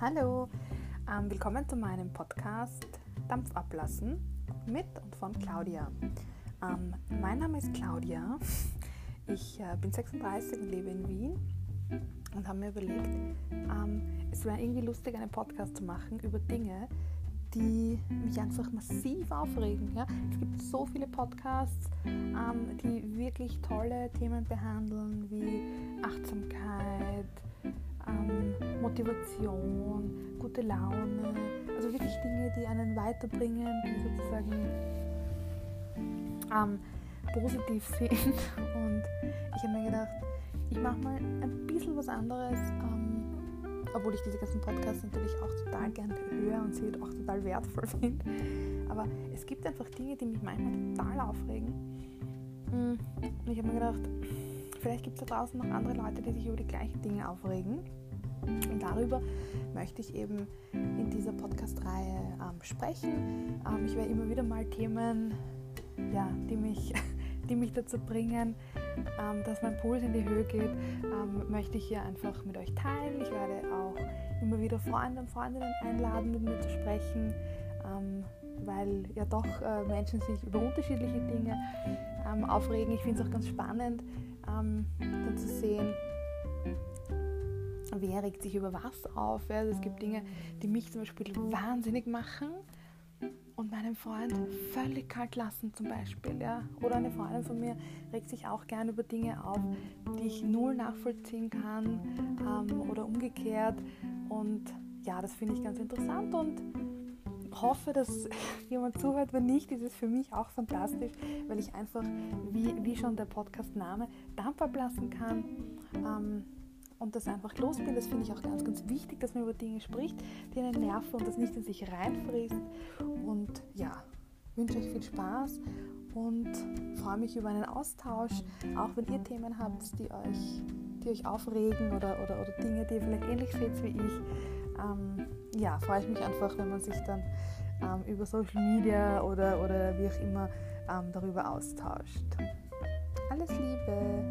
Hallo, ähm, willkommen zu meinem Podcast Dampf ablassen mit und von Claudia. Ähm, mein Name ist Claudia, ich äh, bin 36 und lebe in Wien und habe mir überlegt, ähm, es wäre irgendwie lustig, einen Podcast zu machen über Dinge, die mich einfach massiv aufregen. Ja? Es gibt so viele Podcasts, ähm, die wirklich tolle Themen behandeln, wie Achtsamkeit, ähm, Motivation, gute Laune, also wirklich Dinge, die einen weiterbringen, die sozusagen ähm, positiv sind. Und ich habe mir gedacht, ich mache mal ein bisschen was anderes, ähm, obwohl ich diese ganzen Podcasts natürlich auch total gerne höre und sie auch total wertvoll finde. Aber es gibt einfach Dinge, die mich manchmal total aufregen. Und ich habe mir gedacht, vielleicht gibt es da draußen noch andere Leute, die sich über die gleichen Dinge aufregen. Und darüber möchte ich eben in dieser Podcast-Reihe ähm, sprechen. Ähm, ich werde immer wieder mal Themen, ja, die, mich, die mich dazu bringen, ähm, dass mein Puls in die Höhe geht, ähm, möchte ich hier einfach mit euch teilen. Ich werde auch immer wieder Freunde und Freundinnen einladen, mit mir zu sprechen, ähm, weil ja doch äh, Menschen sich über unterschiedliche Dinge ähm, aufregen. Ich finde es auch ganz spannend, dann zu sehen, wer regt sich über was auf. Ja? Also es gibt Dinge, die mich zum Beispiel wahnsinnig machen und meinen Freund völlig kalt lassen zum Beispiel. Ja? Oder eine Freundin von mir regt sich auch gern über Dinge auf, die ich null nachvollziehen kann ähm, oder umgekehrt. Und ja, das finde ich ganz interessant und hoffe, dass jemand zuhört. Wenn nicht, ist es für mich auch fantastisch, weil ich einfach, wie, wie schon der Podcast-Name, Dampf ablassen kann. Ähm, und das einfach los bin. Das finde ich auch ganz, ganz wichtig, dass man über Dinge spricht, die einen nerven und das nicht in sich reinfrisst. Und ja, wünsche euch viel Spaß und freue mich über einen Austausch, auch wenn ihr Themen habt, die euch, die euch aufregen oder, oder, oder Dinge, die ihr vielleicht ähnlich seht wie ich. Ähm, ja, freue ich mich einfach, wenn man sich dann ähm, über Social Media oder, oder wie auch immer ähm, darüber austauscht. Alles Liebe!